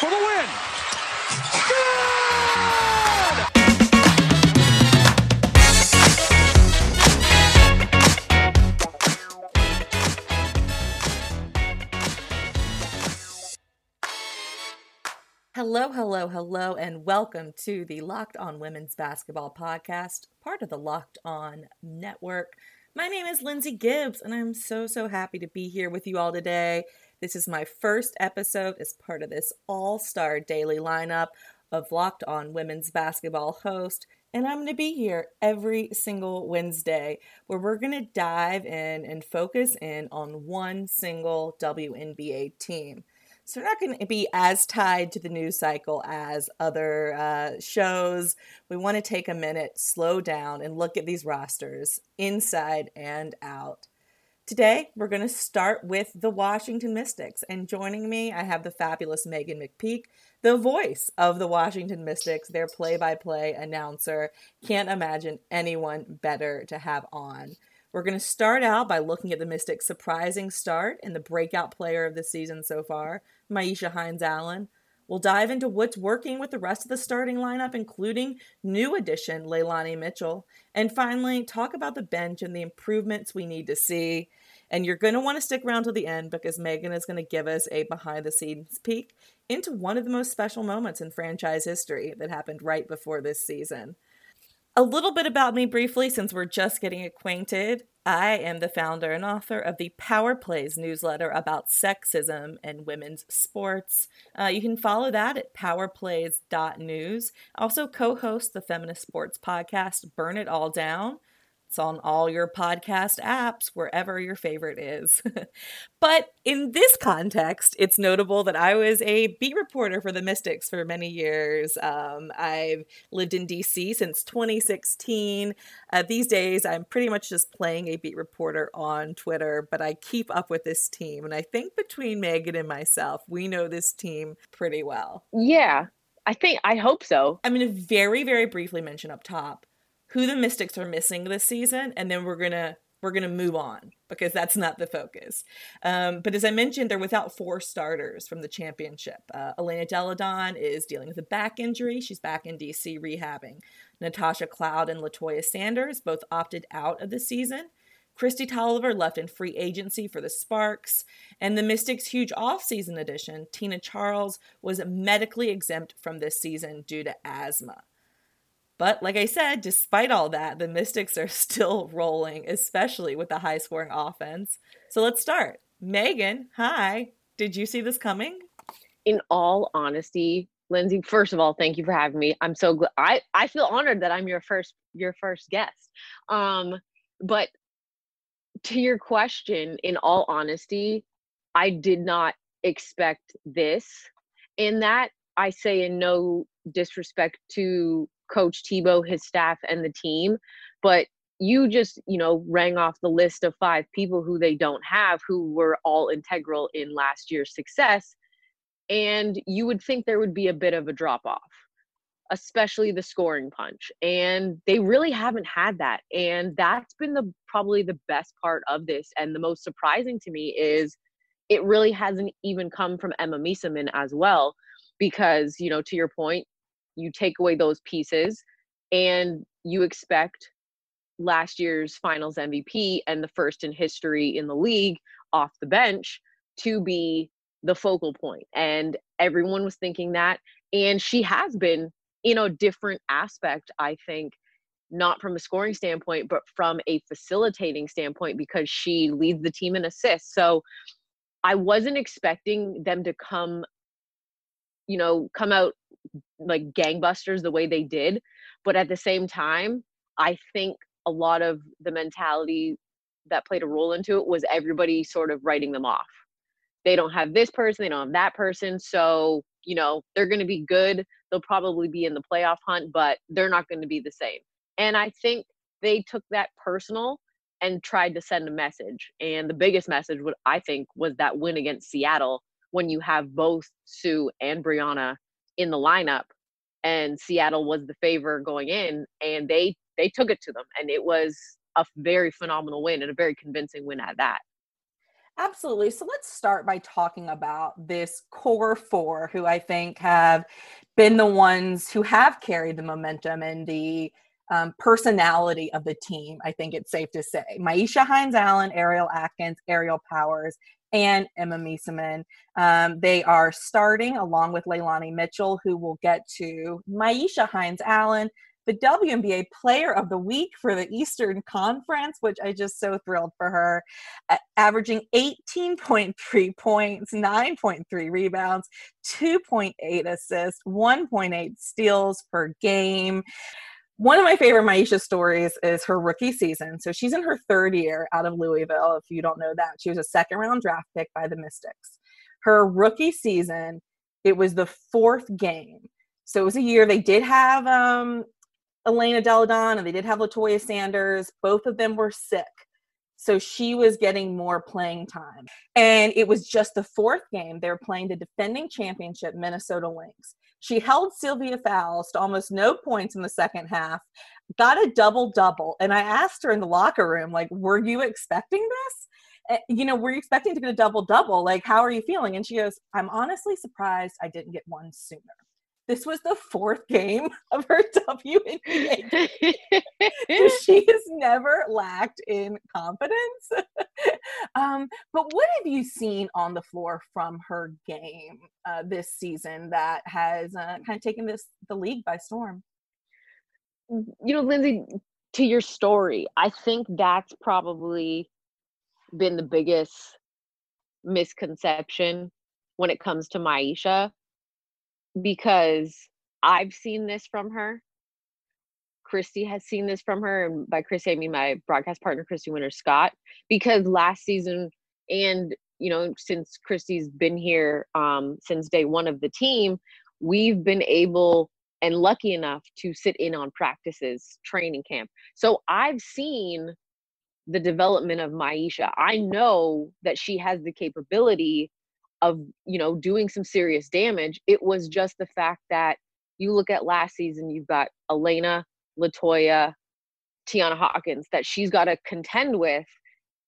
For the win. Hello, hello, hello, and welcome to the Locked On Women's Basketball Podcast, part of the Locked On Network. My name is Lindsay Gibbs, and I'm so, so happy to be here with you all today. This is my first episode as part of this all star daily lineup of Locked On Women's Basketball host. And I'm going to be here every single Wednesday where we're going to dive in and focus in on one single WNBA team. So we're not going to be as tied to the news cycle as other uh, shows. We want to take a minute, slow down, and look at these rosters inside and out. Today, we're going to start with the Washington Mystics. And joining me, I have the fabulous Meghan McPeak, the voice of the Washington Mystics, their play by play announcer. Can't imagine anyone better to have on. We're going to start out by looking at the Mystics' surprising start and the breakout player of the season so far, Myisha Hines Allen. We'll dive into what's working with the rest of the starting lineup, including new addition Leilani Mitchell. And finally, talk about the bench and the improvements we need to see. And you're going to want to stick around till the end because Meghan is going to give us a behind the scenes peek into one of the most special moments in franchise history that happened right before this season. A little bit about me briefly, since we're just getting acquainted. I am the founder and author of the Power Plays newsletter about sexism and women's sports. Uh, you can follow that at powerplays.news. Also co host the feminist sports podcast, Burn It All Down. It's on all your podcast apps, wherever your favorite is. but in this context, it's notable that I was a beat reporter for the Mystics for many years. Um, I've lived in DC since 2016. Uh, these days, I'm pretty much just playing a beat reporter on Twitter, but I keep up with this team. And I think between Megan and myself, we know this team pretty well. Yeah, I think, I hope so. I'm going to very, very briefly mention up top who the Mystics are missing this season, and then we're gonna we're gonna move on because that's not the focus. Um, but as I mentioned, they're without four starters from the championship. Uh, Elena Delle Donne is dealing with a back injury; she's back in DC rehabbing. Natasha Cloud and Latoya Sanders both opted out of the season. Kristi Toliver left in free agency for the Sparks, and the Mystics' huge offseason addition, Tina Charles, was medically exempt from this season due to asthma. But like I said, despite all that, the Mystics are still rolling, especially with the high scoring offense. So let's start. Meghan, hi. Did you see this coming? In all honesty, Lindsay, first of all, thank you for having me. I'm so glad. I, I feel honored that I'm your first your first guest. Um, but to your question, in all honesty, I did not expect this. In that, I say in no disrespect to Coach Thibault, his staff, and the team. But you just, you know, rang off the list of five people who they don't have who were all integral in last year's success. And you would think there would be a bit of a drop off, especially the scoring punch. And they really haven't had that. And that's been the probably the best part of this. And the most surprising to me is it really hasn't even come from Emma Meesseman as well. Because, you know, to your point, you take away those pieces and you expect last year's finals MVP and the first in history in the league off the bench to be the focal point. And everyone was thinking that. And she has been in a different aspect, I think, not from a scoring standpoint, but from a facilitating standpoint because she leads the team in assists. So I wasn't expecting them to come, you know, come out like gangbusters the way they did but at the same time i think a lot of the mentality that played a role into it was everybody sort of writing them off. They don't have this person they don't have that person so you know they're going to be good they'll probably be in the playoff hunt but they're not going to be the same. And i think they took that personal and tried to send a message and the biggest message what i think was that win against seattle when you have both sue and brianna in the lineup and Seattle was the favor going in and they they took it to them and it was a very phenomenal win and a very convincing win at that. Absolutely. So let's start by talking about this core four who I think have been the ones who have carried the momentum and the um, personality of the team, I think it's safe to say. Myisha Hines Allen, Ariel Atkins, Aerial Powers, and Emma Meesseman. Um, they are starting along with Leilani Mitchell, who we'll get to. Myisha Hines Allen the WNBA Player of the Week for the Eastern Conference, which I just so thrilled for her, uh, averaging 18.3 points, 9.3 rebounds, 2.8 assists, 1.8 steals per game. One of my favorite Myisha stories is her rookie season. So she's in her third year out of Louisville. If you don't know that, she was a second round draft pick by the Mystics. Her rookie season, it was the fourth game. So it was a year they did have um, Elena Delle Donne and they did have Latoya Sanders. Both of them were sick. So she was getting more playing time. And it was just the fourth game. They were playing the defending championship Minnesota Lynx. She held Sylvia Fowles to almost no points in the second half, got a double double. And I asked her in the locker room, like, were you expecting this? Eh, you know, were you expecting to get a double double? Like, how are you feeling? And she goes, I'm honestly surprised I didn't get one sooner this was the fourth game of her WNBA. she has never lacked in confidence. um, but what have you seen on the floor from her game uh, this season that has uh, kind of taken this the league by storm? You know, Lindsay, to your story, I think that's probably been the biggest misconception when it comes to Myisha because I've seen this from her. Christy has seen this from her. And by Christy, I mean my broadcast partner, Christy Winter Scott, because last season and you know, since Christy's been here um, since day one of the team, we've been able and lucky enough to sit in on practices, training camp. So I've seen the development of Myisha. I know that she has the capability of you know doing some serious damage it was just the fact that you look at last season you've got elena latoya tianna hawkins that she's got to contend with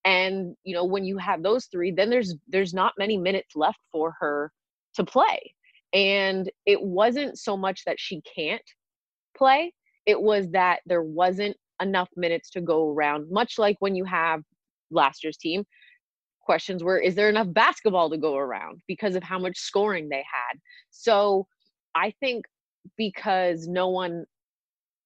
and you know when you have those three then there's there's not many minutes left for her to play and it wasn't so much that she can't play it was that there wasn't enough minutes to go around much like when you have last year's team questions were is there enough basketball to go around? because of how much scoring they had. So i think because no one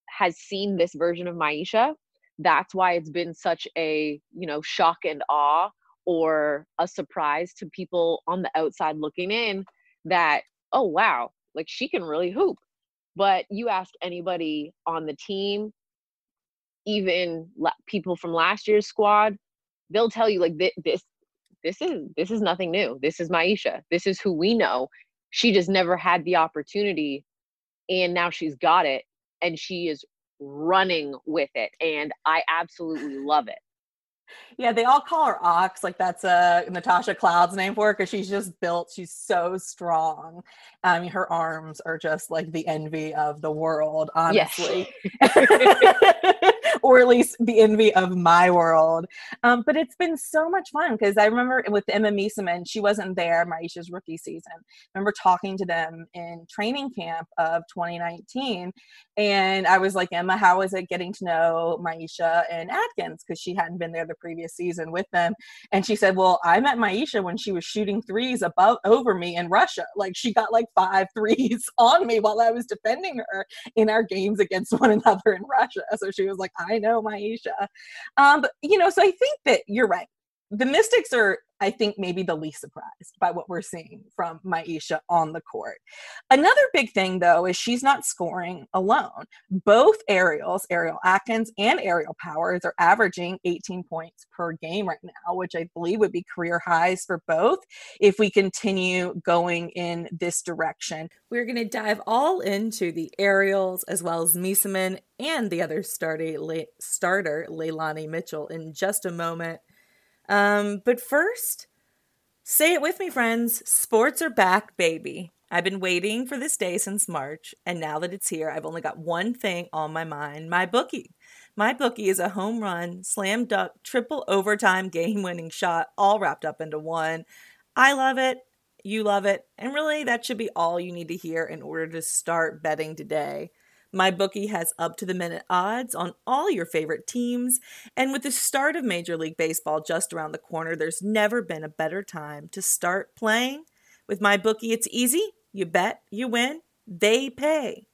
has seen this version of myisha that's why it's been such a you know shock and awe or a surprise to people on the outside looking in that oh wow like she can really hoop. But you ask anybody on the team even people from last year's squad they'll tell you like this this is this is nothing new. This is Myisha. This is who we know. She just never had the opportunity and now she's got it and she is running with it and I absolutely love it. Yeah, they all call her Ox. Like that's a uh, Natasha Cloud's name for her because she's just built. She's so strong. I mean, her arms are just like the envy of the world, honestly. Yes. or at least the envy of my world. Um, but it's been so much fun because I remember with Emma Meesseman, she wasn't there Myisha's rookie season. I remember talking to them in training camp of 2019. And I was like, Emma, how is it getting to know Myisha and Atkins? Because she hadn't been there the previous season with them. And she said, Well, I met Myisha when she was shooting threes above over me in Russia. Like she got like five threes on me while I was defending her in our games against one another in Russia. So she was like, I know Myisha. Um, but you know, so I think that you're right. The Mystics are, I think, maybe the least surprised by what we're seeing from Myisha on the court. Another big thing, though, is she's not scoring alone. Both Aerials, Ariel Atkins and Aerial Powers, are averaging 18 points per game right now, which I believe would be career highs for both if we continue going in this direction. We're going to dive all into the Aerials as well as Meesseman and the other starter, Le- starter Leilani Mitchell in just a moment. Um, but first, say it with me, friends sports are back, baby. I've been waiting for this day since March, and now that it's here, I've only got one thing on my mind MyBookie. My bookie is a home run, slam dunk, triple overtime game winning shot, all wrapped up into one. I love it. You love it. And really, that should be all you need to hear in order to start betting today. MyBookie has up to the minute odds on all your favorite teams, and with the start of Major League Baseball just around the corner, there's never been a better time to start playing. With MyBookie, it's easy. You bet, you win, they pay.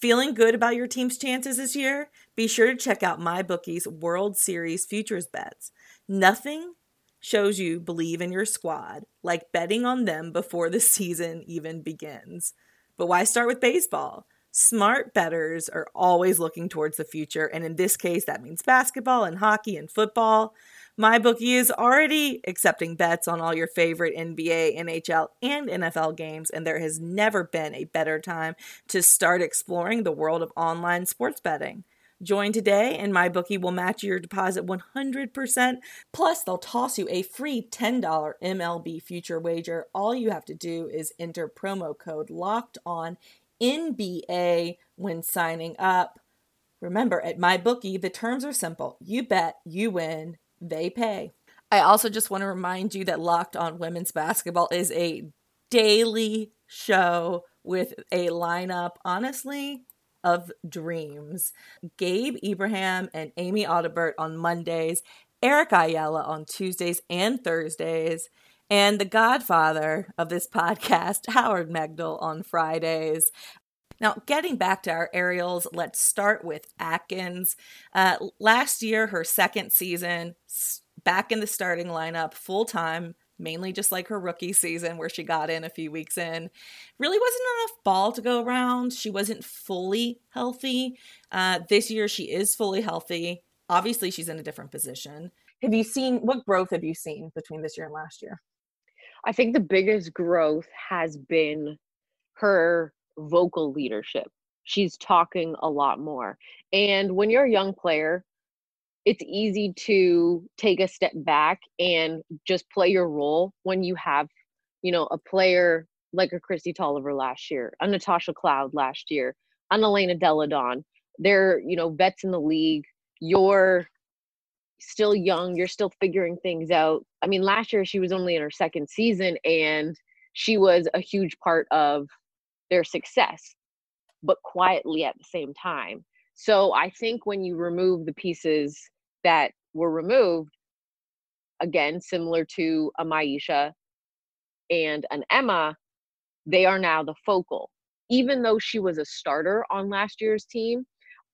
Feeling good about your team's chances this year? Be sure to check out MyBookie's World Series futures bets. Nothing shows you believe in your squad like betting on them before the season even begins. But why start with baseball? Smart betters are always looking towards the future, and in this case, that means basketball and hockey and football. MyBookie is already accepting bets on all your favorite NBA, NHL, and NFL games, and there has never been a better time to start exploring the world of online sports betting. Join today, and MyBookie will match your deposit 100%. Plus, they'll toss you a free $10 MLB future wager. All you have to do is enter promo code LOCKED ON NBA when signing up. Remember, at MyBookie, the terms are simple. You bet, you win, they pay. I also just want to remind you that Locked On Women's Basketball is a daily show with a lineup, honestly, of dreams. Gabe Ibrahim and Amy Audibert on Mondays, Eric Ayala on Tuesdays and Thursdays, and the godfather of this podcast, Howard Megdal, on Fridays. Now, getting back to our aerials, let's start with Atkins. Uh, last year, her second season, back in the starting lineup full time, mainly just like her rookie season where she got in a few weeks in. Really wasn't enough ball to go around. She wasn't fully healthy. Uh, this year, she is fully healthy. Obviously, she's in a different position. Have you seen what growth have you seen between this year and last year? I think the biggest growth has been her vocal leadership. She's talking a lot more. And when you're a young player, it's easy to take a step back and just play your role when you have, you know, a player like a Kristi Toliver last year, a Natasha Cloud last year, an Elena Delle Donne. They're, you know, vets in the league. You're still young, you're still figuring things out. I mean, last year she was only in her second season and she was a huge part of their success, but quietly at the same time. So I think when you remove the pieces that were removed, again, similar to a Myisha and an Emma, they are now the focal. Even though she was a starter on last year's team,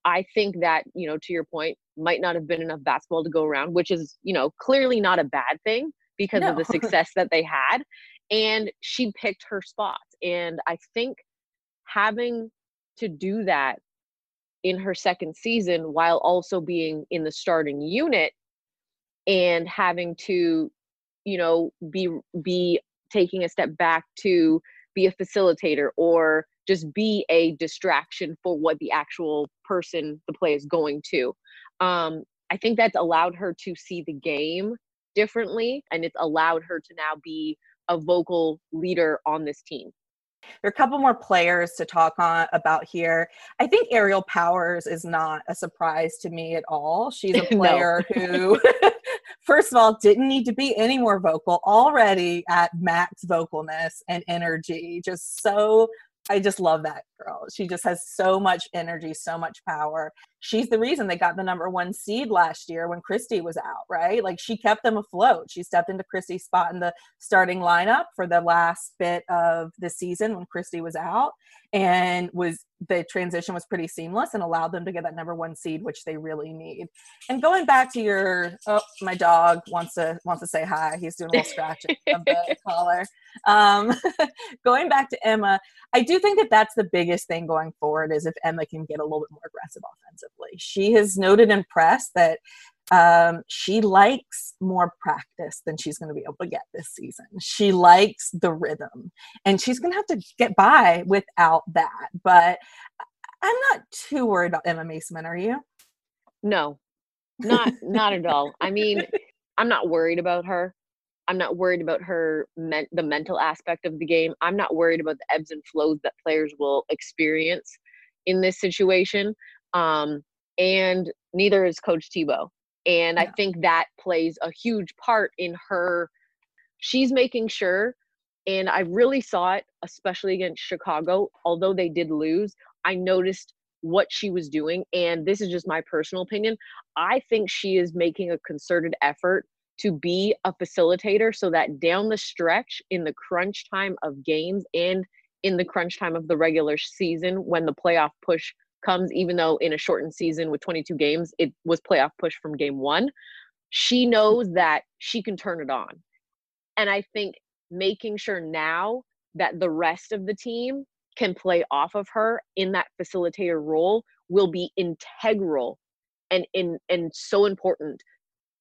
I think that, you know, to your point, might not have been enough basketball to go around, which is, you know, clearly not a bad thing because no. of the success that they had. And she picked her spots. And I think having to do that in her second season while also being in the starting unit and having to you know be be taking a step back to be a facilitator or just be a distraction for what the actual person the play is going to um, i think that's allowed her to see the game differently and it's allowed her to now be a vocal leader on this team there are a couple more players to talk on about here. I think Aerial Powers is not a surprise to me at all. She's a player who, first of all, didn't need to be any more vocal, already at max vocalness and energy, just so I just love that girl. She just has so much energy, so much power. She's the reason they got the number one seed last year when Kristi was out, right? Like she kept them afloat. She stepped into Kristi's spot in the starting lineup for the last bit of the season when Kristi was out and was the transition was pretty seamless and allowed them to get that number one seed, which they really need. And going back to your oh, my dog wants to wants to say hi. He's doing a little scratching of the collar. Um, going back to Emma, I do think that that's the biggest thing going forward is if Emma can get a little bit more aggressive offensively. She has noted in press that um, she likes more practice than she's going to be able to get this season. She likes the rhythm, and she's going to have to get by without that. But I'm not too worried about Emma Meesseman. Are you? No, not not at all. I mean, I'm not worried about her. I'm not worried about her men- the mental aspect of the game. I'm not worried about the ebbs and flows that players will experience in this situation. Um, and neither is Coach Thibault. And yeah. I think that plays a huge part in her. She's making sure, and I really saw it, especially against Chicago. Although they did lose, I noticed what she was doing. And this is just my personal opinion. I think she is making a concerted effort to be a facilitator so that down the stretch in the crunch time of games and in the crunch time of the regular season when the playoff push comes even though in a shortened season with 22 games it was playoff push from game 1 she knows that she can turn it on. And i think making sure now that the rest of the team can play off of her in that facilitator role will be integral and in and so important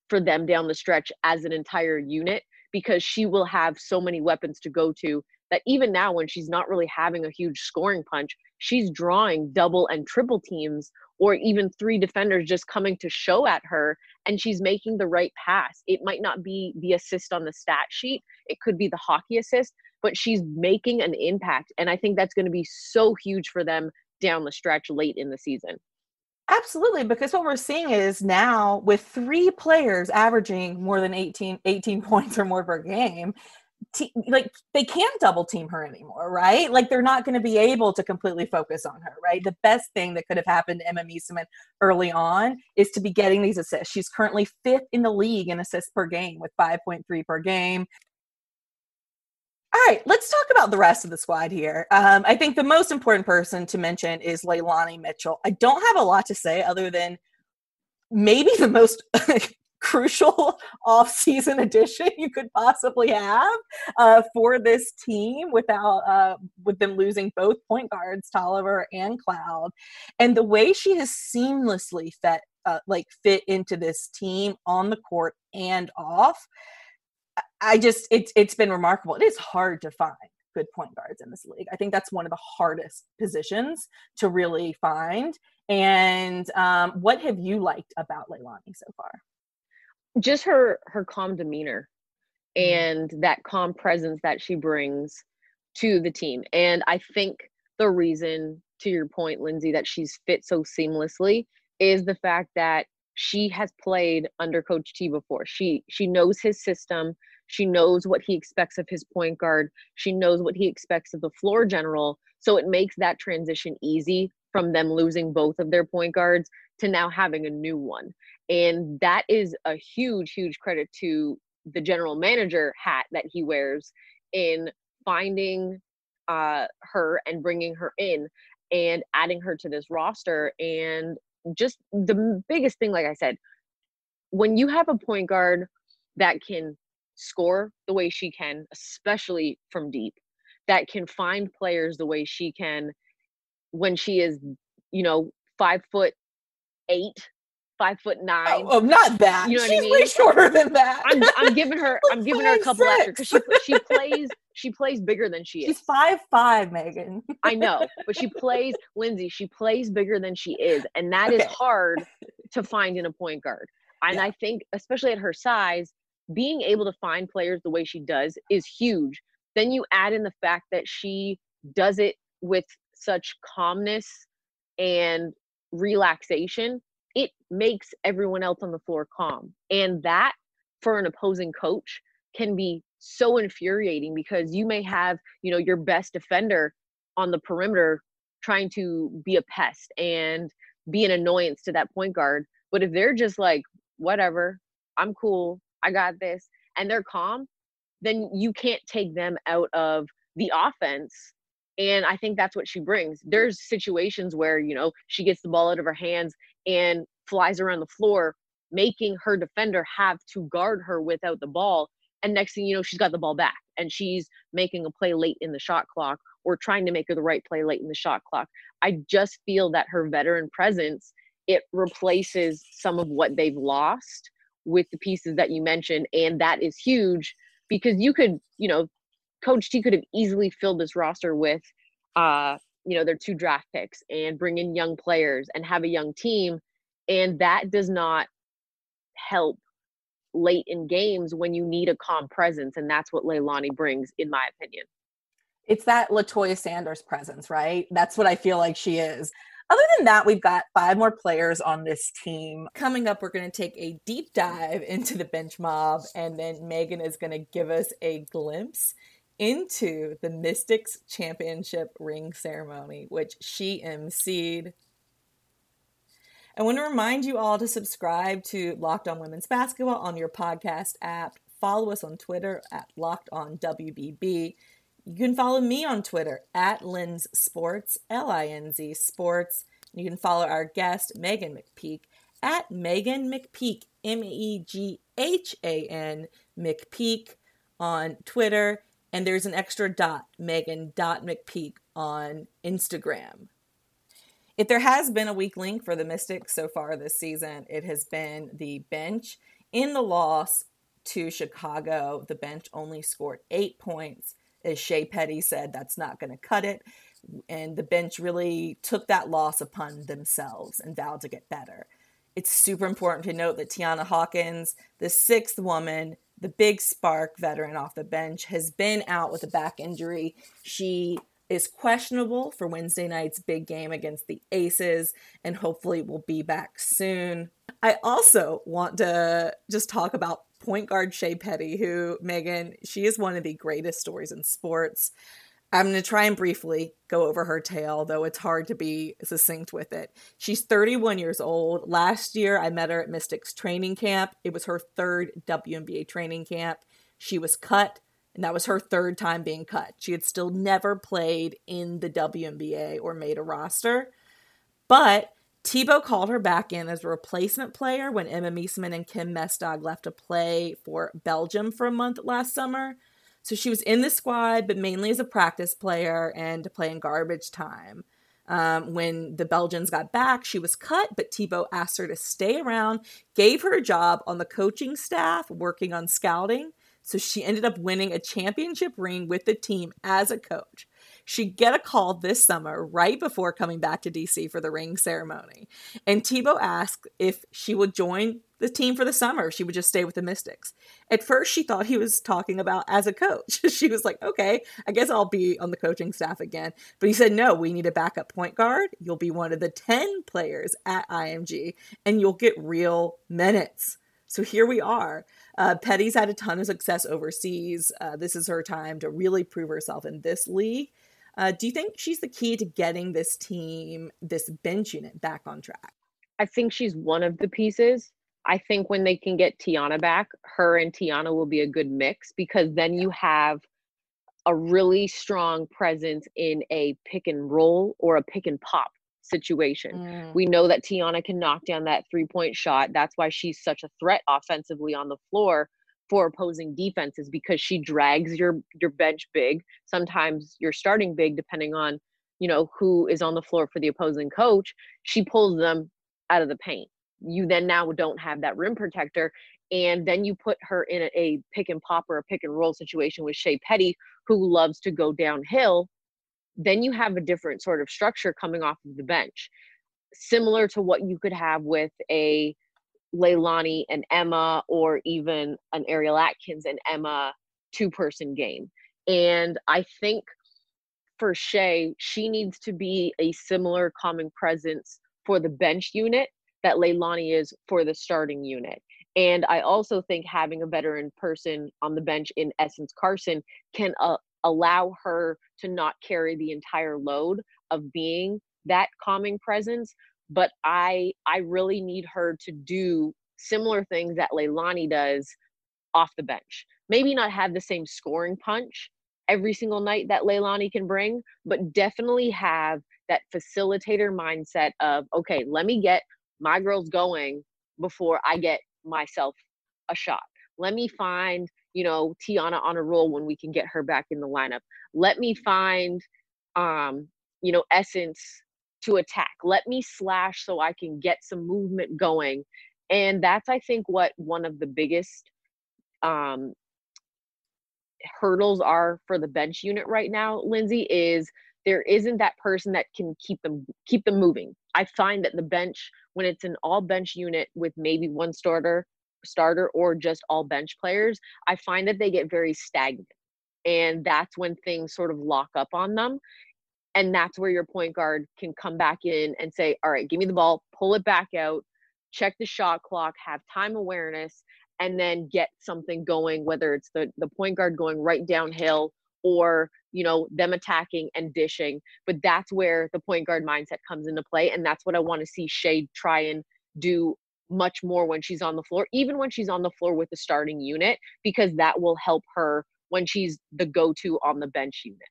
for them down the stretch as an entire unit because she will have so many weapons to go to that even now when she's not really having a huge scoring punch she's drawing double and triple teams or even three defenders just coming to show at her and she's making the right pass. It might not be the assist on the stat sheet it could be the hockey assist but she's making an impact and i think that's going to be so huge for them down the stretch late in the season. Absolutely, because what we're seeing is now with three players averaging more than 18, 18 points or more per game, te- like they can't double team her anymore, right? Like they're not going to be able to completely focus on her, right? The best thing that could have happened to Emma Meesseman early on is to be getting these assists. She's currently fifth in the league in assists per game with 5.3 per game. All right, let's talk about the rest of the squad here. Um, I think the most important person to mention is Leilani Mitchell. I don't have a lot to say other than maybe the most crucial off-season addition you could possibly have uh, for this team without uh, with them losing both point guards Toliver and Cloud, and the way she has seamlessly fit uh, like fit into this team on the court and off. I just it's it's been remarkable. It is hard to find good point guards in this league. I think that's one of the hardest positions to really find. And um, what have you liked about Leilani so far? Just her her calm demeanor mm-hmm. and that calm presence that she brings to the team. And i think the reason to your point lindsay that she's fit so seamlessly is the fact that she has played under coach t before. She she knows his system. She knows what he expects of his point guard. She knows what he expects of the floor general. So it makes that transition easy from them losing both of their point guards to now having a new one and that is a huge huge credit to the general manager hat that he wears in finding uh, her and bringing her in and adding her to this roster. And just the biggest thing like i said when you have a point guard that can score the way she can especially from deep that can find players the way she can when she is you know five foot eight five foot nine. Oh, oh, not that. You know She's what I mean? way shorter than that. I'm, I'm giving her. I'm giving her a couple six. extra because she she plays she plays bigger than she is. She's five five, Meghan. I know, but she plays Lindsay. She plays bigger than she is, and that okay. is hard to find in a point guard. And yeah. I think, especially at her size, being able to find players the way she does is huge. Then you add in the fact that she does it with such calmness and relaxation it makes everyone else on the floor calm. And that for an opposing coach can be so infuriating because you may have, you know, your best defender on the perimeter trying to be a pest and be an annoyance to that point guard. But if they're just like, whatever, I'm cool, I got this, and they're calm, then you can't take them out of the offense. And I think that's what she brings. There's situations where, you know, she gets the ball out of her hands and flies around the floor, making her defender have to guard her without the ball. And next thing you know, she's got the ball back and she's making a play late in the shot clock or trying to make her the right play late in the shot clock. I just feel that her veteran presence it replaces some of what they've lost with the pieces that you mentioned and that is huge because you could you know coach t could have easily filled this roster with uh you know their two draft picks and bring in young players and have a young team. And that does not help late in games when you need a calm presence. And that's what Leilani brings in my opinion. It's that Latoya Sanders presence right? That's what I feel like she is. Other than that, we've got five more players on this team. Coming up, we're going to take a deep dive into the bench mob, and then Meghan is going to give us a glimpse into the Mystics Championship ring ceremony, which she emceed. I want to remind you all to subscribe to Locked On Women's Basketball on your podcast app. Follow us on Twitter at Locked On WBB. You can follow me on Twitter at Linz Sports, L I N Z Sports. You can follow our guest, Meghan McPeak, at Meghan McPeak, M E G H A N McPeak on Twitter. And there's an extra dot, Meghan dot McPeak on Instagram. If there has been a weak link for the Mystics so far this season, it has been the bench. In the loss to Chicago, the bench only scored eight points as Shey Peddy said, that's not going to cut it. And the bench really took that loss upon themselves and vowed to get better. It's super important to note that tianna Hawkins, the sixth woman, the big spark veteran off the bench, has been out with a back injury. She is questionable for Wednesday night's big game against the Aces and hopefully will be back soon. I also want to just talk about point guard Shey Peddy, who, Meghan, she is one of the greatest stories in sports. I'm going to try and briefly go over her tale, though it's hard to be succinct with it. She's 31 years old. Last year, I met her at Mystics training camp. It was her third WNBA training camp. She was cut, and that was her third time being cut. She had still never played in the WNBA or made a roster. But Thibault called her back in as a replacement player when Emma Meesseman and Kim Mestdagh left to play for Belgium for a month last summer. So she was in the squad, but mainly as a practice player and to play in garbage time. Um, when the Belgians got back, she was cut, but Thibault asked her to stay around, gave her a job on the coaching staff working on scouting. So she ended up winning a championship ring with the team as a coach. She'd get a call this summer right before coming back to DC for the ring ceremony. And Thibault asked if she would join the team for the summer. She would just stay with the Mystics. At first, she thought he was talking about as a coach. she was like, okay, I guess I'll be on the coaching staff again. But he said, no, we need a backup point guard. You'll be one of the 10 players at IMG, and you'll get real minutes. So here we are. Uh, Peddy's had a ton of success overseas. Uh, this is her time to really prove herself in this league. Uh, do you think she's the key to getting this team, this bench unit, back on track? I think she's one of the pieces. I think when they can get Tianna back, her and Tianna will be a good mix because then you have a really strong presence in a pick and roll or a pick and pop situation. Mm. We know that Tianna can knock down that three point shot. That's why she's such a threat offensively on the floor for opposing defenses because she drags your your bench big sometimes you're starting big depending on you know who is on the floor for the opposing coach she pulls them out of the paint you then now don't have that rim protector and then you put her in a, pick and pop or a pick and roll situation with Shey Peddy, who loves to go downhill then you have a different sort of structure coming off of the bench similar to what you could have with a Leilani and Emma, or even an Ariel Atkins and Emma two person game. And I think for Shey, she needs to be a similar calming presence for the bench unit that Leilani is for the starting unit. And I also think having a veteran person on the bench in Essence Carson can uh, allow her to not carry the entire load of being that calming presence, but I I really need her to do similar things that Leilani does off the bench. Maybe not have the same scoring punch every single night that Leilani can bring, but definitely have that facilitator mindset of okay, let me get my girls going before I get myself a shot. Let me find, you know, Tianna on a roll when we can get her back in the lineup. Let me find um, you know, Essence to attack. Let me slash so I can get some movement going. And that's, I think, what one of the biggest um, hurdles are for the bench unit right now, Lindsay, is there isn't that person that can keep them keep them moving. I find that the bench, when it's an all bench unit with maybe one starter, starter or just all bench players, I find that they get very stagnant. And that's when things sort of lock up on them And that's where your point guard can come back in and say, all right, give me the ball, pull it back out, check the shot clock, have time awareness, and then get something going, whether it's the, the point guard going right downhill or you know them attacking and dishing but that's where the point guard mindset comes into play and that's what i want to see shade try and do much more when she's on the floor even when she's on the floor with the starting unit because that will help her when she's the go-to on the bench unit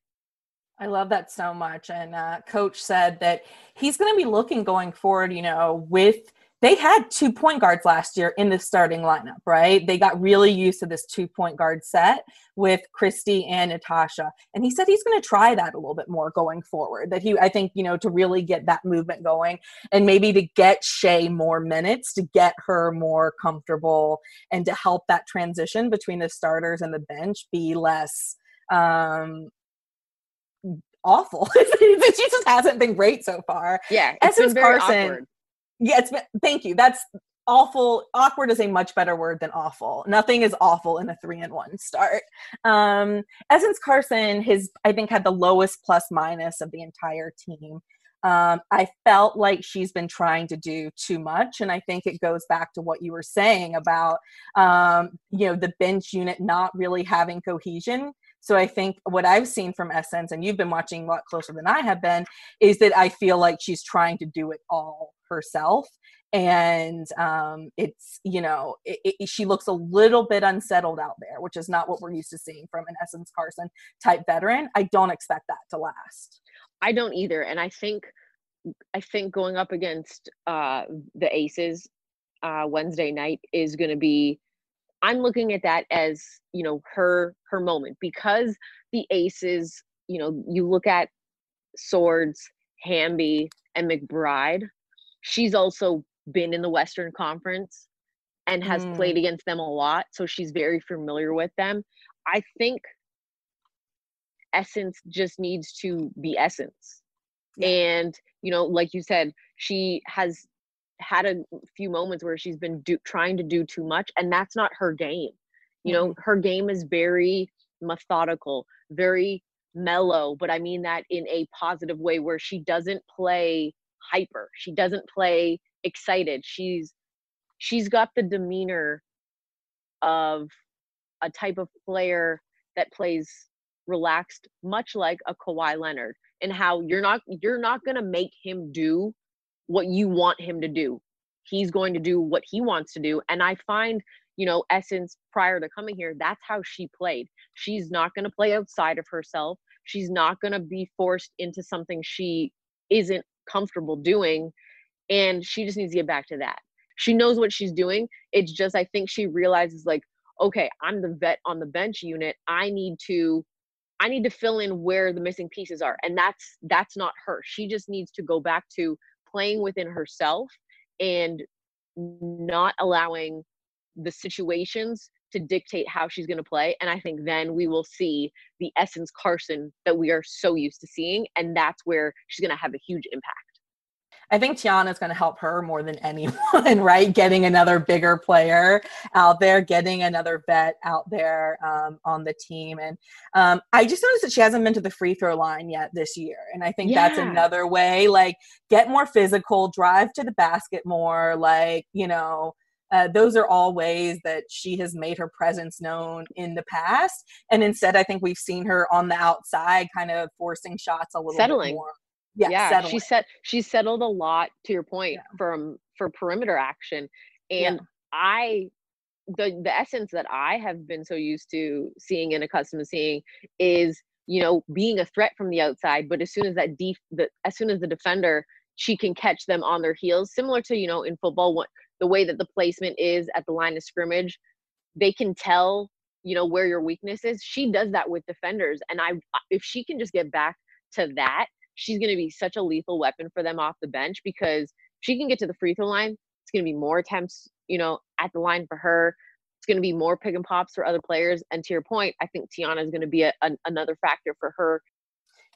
I love that so much. And uh, coach said that he's going to be looking going forward, you know, with they had two point guards last year in the starting lineup, right? They got really used to this two point guard set with Kristi and Natasha. And he said he's going to try that a little bit more going forward. That he, I think, you know, to really get that movement going and maybe to get Shey more minutes, to get her more comfortable and to help that transition between the starters and the bench be less um awful. she just hasn't been great so far. Yeah, been very Carson, awkward yeah, it's been, thank you. That's awful. Awkward is a much better word than awful. Nothing is awful in a three and one start. Um, Essence Carson has, I think, had the lowest plus minus of the entire team. Um, I felt like she's been trying to do too much, and I think it goes back to what you were saying about, um, you know, the bench unit not really having cohesion. So I think what I've seen from Essence, and you've been watching a lot closer than I have been, is that I feel like she's trying to do it all herself and um, it's you know it, it, she looks a little bit unsettled out there which is not what we're used to seeing from an essence carson type veteran. I don't expect that to last. I don't either and i think i think going up against uh, the aces uh, wednesday night is going to be i'm looking at that as you know her her moment because the aces you know you look at swords hamby and mcbride she's also been in the Western Conference and has mm. played against them a lot. So she's very familiar with them. I think Essence just needs to be Essence. Yeah. And, you know, like you said, she has had a few moments where she's been do- trying to do too much, and that's not her game. You know, her game is very methodical, very mellow, but I mean that in a positive way where she doesn't play hyper. She doesn't play excited. She's she's got the demeanor of a type of player that plays relaxed, much like a Kawhi Leonard, and how you're not you're not gonna make him do what you want him to do. He's going to do what he wants to do. And I find, you know, Essence prior to coming here, that's how she played. She's not gonna play outside of herself. She's not gonna be forced into something she isn't comfortable doing and she just needs to get back to that. She knows what she's doing. It's just i think she realizes like okay i'm the vet on the bench unit. I need to i need to fill in where the missing pieces are and that's that's not her. She just needs to go back to playing within herself and not allowing the situations to dictate how she's going to play. And I think then we will see the essence Carson that we are so used to seeing. And that's where she's going to have a huge impact. I think Tianna is going to help her more than anyone, right? Getting another bigger player out there, getting another vet out there um, on the team. And um, I just noticed that she hasn't been to the free throw line yet this year. And I think yeah. that's another way, like, get more physical, drive to the basket more, like, you know, uh, those are all ways that she has made her presence known in the past. And instead, I think we've seen her on the outside, kind of forcing shots a little settling. more. Yeah, yeah she said she settled a lot to your point yeah. from for perimeter action, and yeah. I the the essence that I have been so used to seeing and accustomed to seeing is you know being a threat from the outside, but as soon as that def the as soon as the defender she can catch them on their heels, similar to you know in football what the way that the placement is at the line of scrimmage, they can tell, you know, where your weakness is. She does that with defenders. And I if she can just get back to that, she's gonna be such a lethal weapon for them off the bench because she can get to the free throw line. It's gonna be more attempts, you know, at the line for her. It's going to be more pick and pops for other players. And to your point, I think Tianna is going to be a, a, another factor for her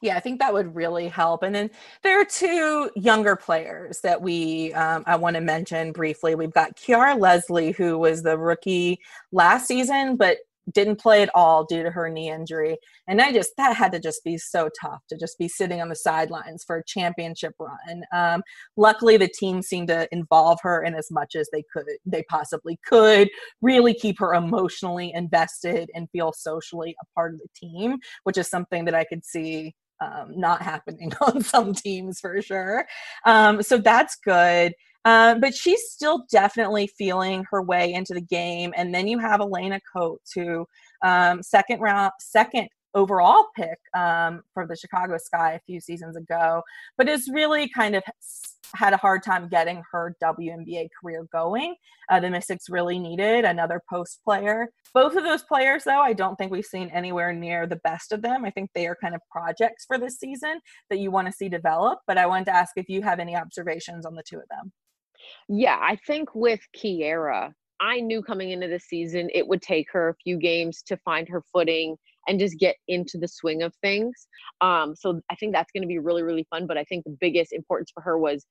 yeah, I think that would really help. And then there are two younger players that we um, I want to mention briefly. We've got Kiara Leslie, who was the rookie last season, but didn't play at all due to her knee injury. And I just, that had to just be so tough to just be sitting on the sidelines for a championship run. Um, luckily, the team seemed to involve her in as much as they could, they possibly could, really keep her emotionally invested and feel socially a part of the team, which is something that I could see um, not happening on some teams for sure. Um, so that's good. Um, but she's still definitely feeling her way into the game. And then you have Alaina Coates, who um, second round, second overall pick um, for the Chicago Sky a few seasons ago, but is really kind of had a hard time getting her WNBA career going. Uh, the Mystics really needed another post player. Both of those players, though, I don't think we've seen anywhere near the best of them. I think they are kind of projects for this season that you want to see develop. But I wanted to ask if you have any observations on the two of them. Yeah, I think with Kiara, I knew coming into the season it would take her a few games to find her footing and just get into the swing of things. Um, so I think that's going to be really, really fun. But I think the biggest importance for her was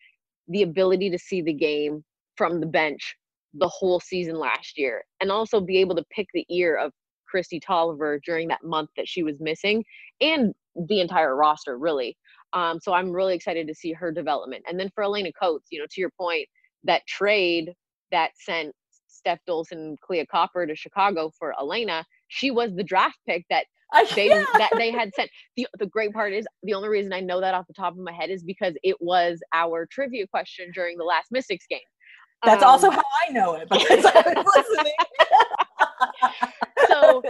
the ability to see the game from the bench the whole season last year and also be able to pick the ear of Kristi Toliver during that month that she was missing and the entire roster, really. Um, so I'm really excited to see her development. And then for Alaina Coates, you know, to your point, that trade that sent Steph Dolson and Kahleah Copper to Chicago for Alaina, she was the draft pick that they yeah. that they had sent. The the great part is the only reason I know that off the top of my head is because it was our trivia question during the last Mystics game. That's um, also how I know it because I was listening. so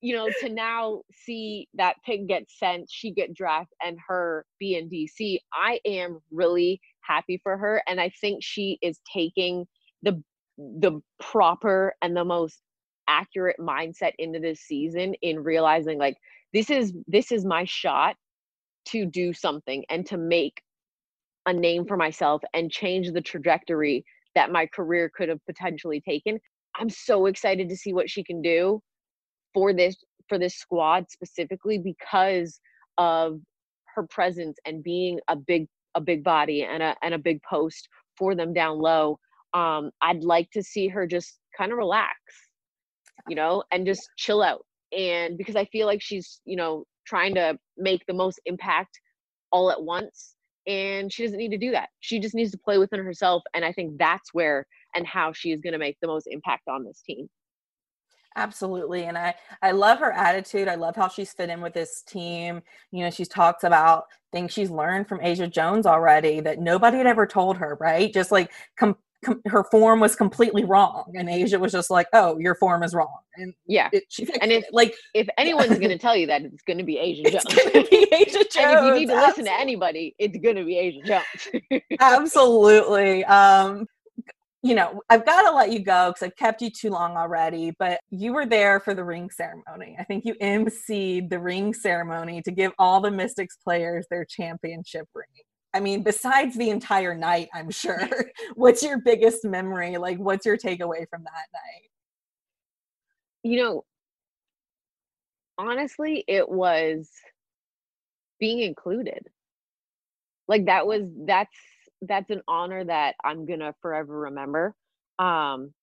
you know, to now see that pick get sent, she get drafted, and her be in DC, I am really happy for her, and I think she is taking the the proper and the most accurate mindset into this season in realizing like this is this is my shot to do something and to make a name for myself and change the trajectory that my career could have potentially taken. I'm so excited to see what she can do for this for this squad specifically because of her presence and being a big a big body and a and a big post for them down low. Um, I'd like to see her just kind of relax, you know, and just chill out. And because I feel like she's, you know, trying to make the most impact all at once. And she doesn't need to do that. She just needs to play within herself. And I think that's where and how she is going to make the most impact on this team. Absolutely. And I, I love her attitude. I love how she's fit in with this team. You know, she's talks about things she's learned from Asia Jones already that nobody had ever told her, right? Just like com- com- her form was completely wrong. And Asia was just like, oh, your form is wrong. And yeah. It, she and if, like, if anyone's going to tell you that, it's going to be Asia Jones. Be Asia Jones. and if you need to listen to anybody, it's going to be Asia Jones. Absolutely. Um, you know, I've got to let you go because I've kept you too long already, but you were there for the ring ceremony. I think you emceed the ring ceremony to give all the Mystics players their championship ring. I mean, besides the entire night, I'm sure. what's your biggest memory? Like, what's your takeaway from that night? You know, honestly, it was being included. Like, that was, that's, that's an honor that I'm gonna forever remember. Um,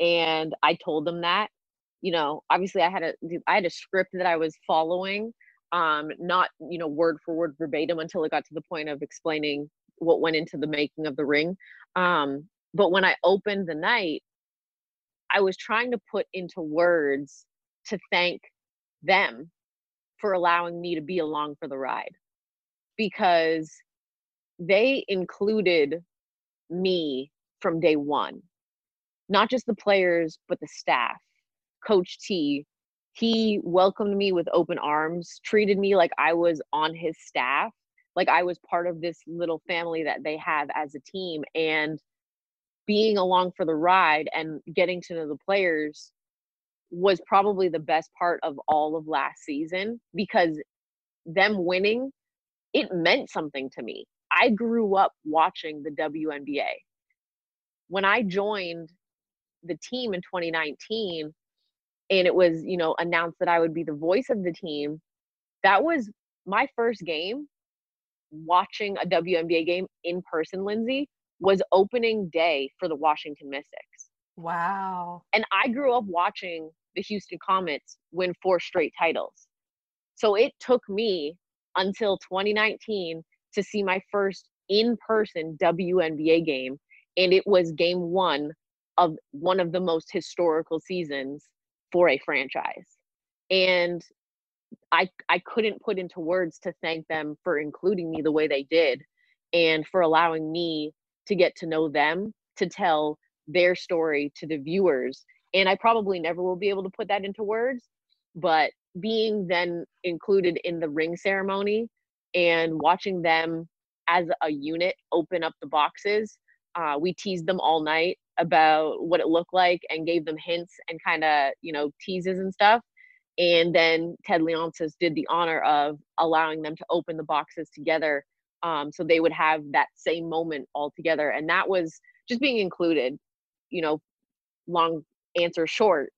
and I told them that, you know, obviously I had a I had a script that I was following, um, not you know word for word verbatim until it got to the point of explaining what went into the making of the ring. Um, but when I opened the night, I was trying to put into words to thank them for allowing me to be along for the ride because they included me from day one not just the players but the staff coach t he welcomed me with open arms treated me like i was on his staff like i was part of this little family that they have as a team and being along for the ride and getting to know the players was probably the best part of all of last season because them winning it meant something to me I grew up watching the WNBA. When I joined the team in 2019 and it was, you know, announced that I would be the voice of the team, that was my first game watching a WNBA game in person, Lindsay, was opening day for the Washington Mystics. Wow. And I grew up watching the Houston Comets win four straight titles. So it took me until 2019 to see my first in person WNBA game. And it was game one of one of the most historical seasons for a franchise. And I I couldn't put into words to thank them for including me the way they did and for allowing me to get to know them to tell their story to the viewers. And I probably never will be able to put that into words, but being then included in the ring ceremony and watching them as a unit open up the boxes, uh, we teased them all night about what it looked like and gave them hints and kind of, you know, teases and stuff. And then Ted Leonsis did the honor of allowing them to open the boxes together um, so they would have that same moment all together. And that was just being included, you know, long answer short.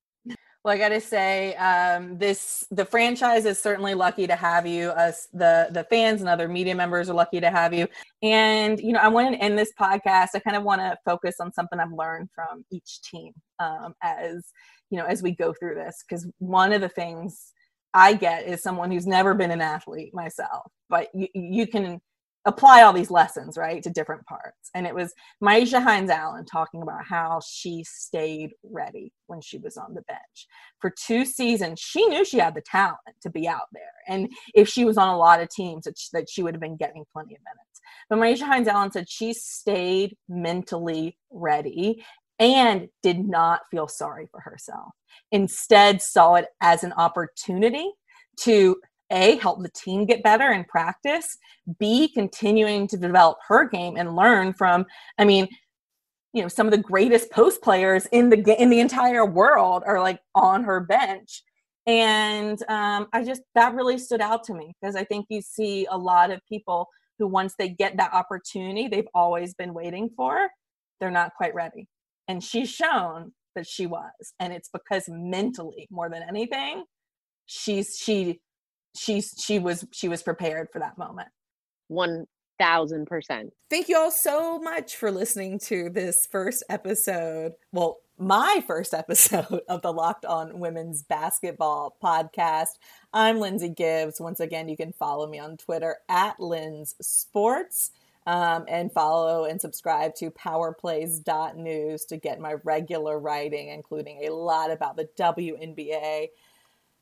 Well, I got to say, um, this the franchise is certainly lucky to have you. Us, the the fans and other media members are lucky to have you. And you know, I want to end this podcast. I kind of want to focus on something I've learned from each team um, as you know as we go through this. Because one of the things I get is someone who's never been an athlete myself, but you, you can apply all these lessons, right, to different parts. And it was Myisha Hines Allen talking about how she stayed ready when she was on the bench. For two seasons, she knew she had the talent to be out there. And if she was on a lot of teams, that she, that she would have been getting plenty of minutes. But Myisha Hines Allen said she stayed mentally ready and did not feel sorry for herself. Instead, saw it as an opportunity to a help the team get better in practice. B continuing to develop her game and learn from i mean you know some of the greatest post players in the in the entire world are like on her bench. And um, i just that really stood out to me because i think you see a lot of people who once they get that opportunity they've always been waiting for they're not quite ready. And she's shown that she was and it's because mentally more than anything she's she she's she was she was prepared for that moment. One thousand percent. Thank you all so much for listening to this first episode. Well, my first episode of the Locked On Women's Basketball podcast. I'm Lindsay Gibbs. Once again, you can follow me on Twitter at Linz Sports. Um, and follow and subscribe to powerplays.news to get my regular writing, including a lot about the WNBA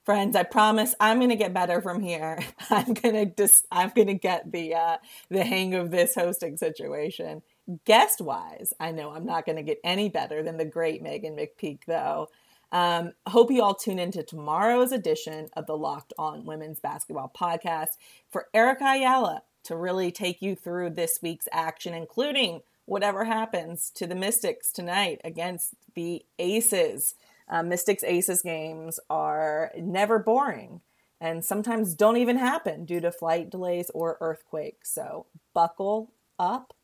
friends i promise i'm going to get better from here. I'm going to just i'm going to get the uh the hang of this hosting situation. Guest wise i know i'm not going to get any better than the great meghan mcpeak though. Um, hope you all tune into tomorrow's edition of the locked on women's basketball podcast for erica ayala to really take you through this week's action including whatever happens to the mystics tonight against the aces uh, Mystics Aces games are never boring and sometimes don't even happen due to flight delays or earthquakes. So buckle up.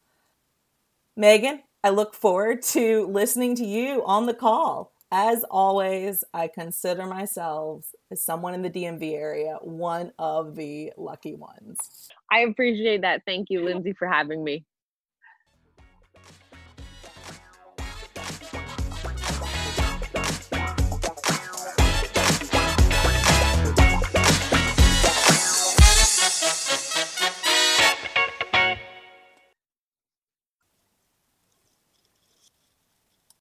Meghan, I look forward to listening to you on the call. As always, I consider myself as someone in the DMV area one of the lucky ones. I appreciate that. Thank you, Lindsay, for having me.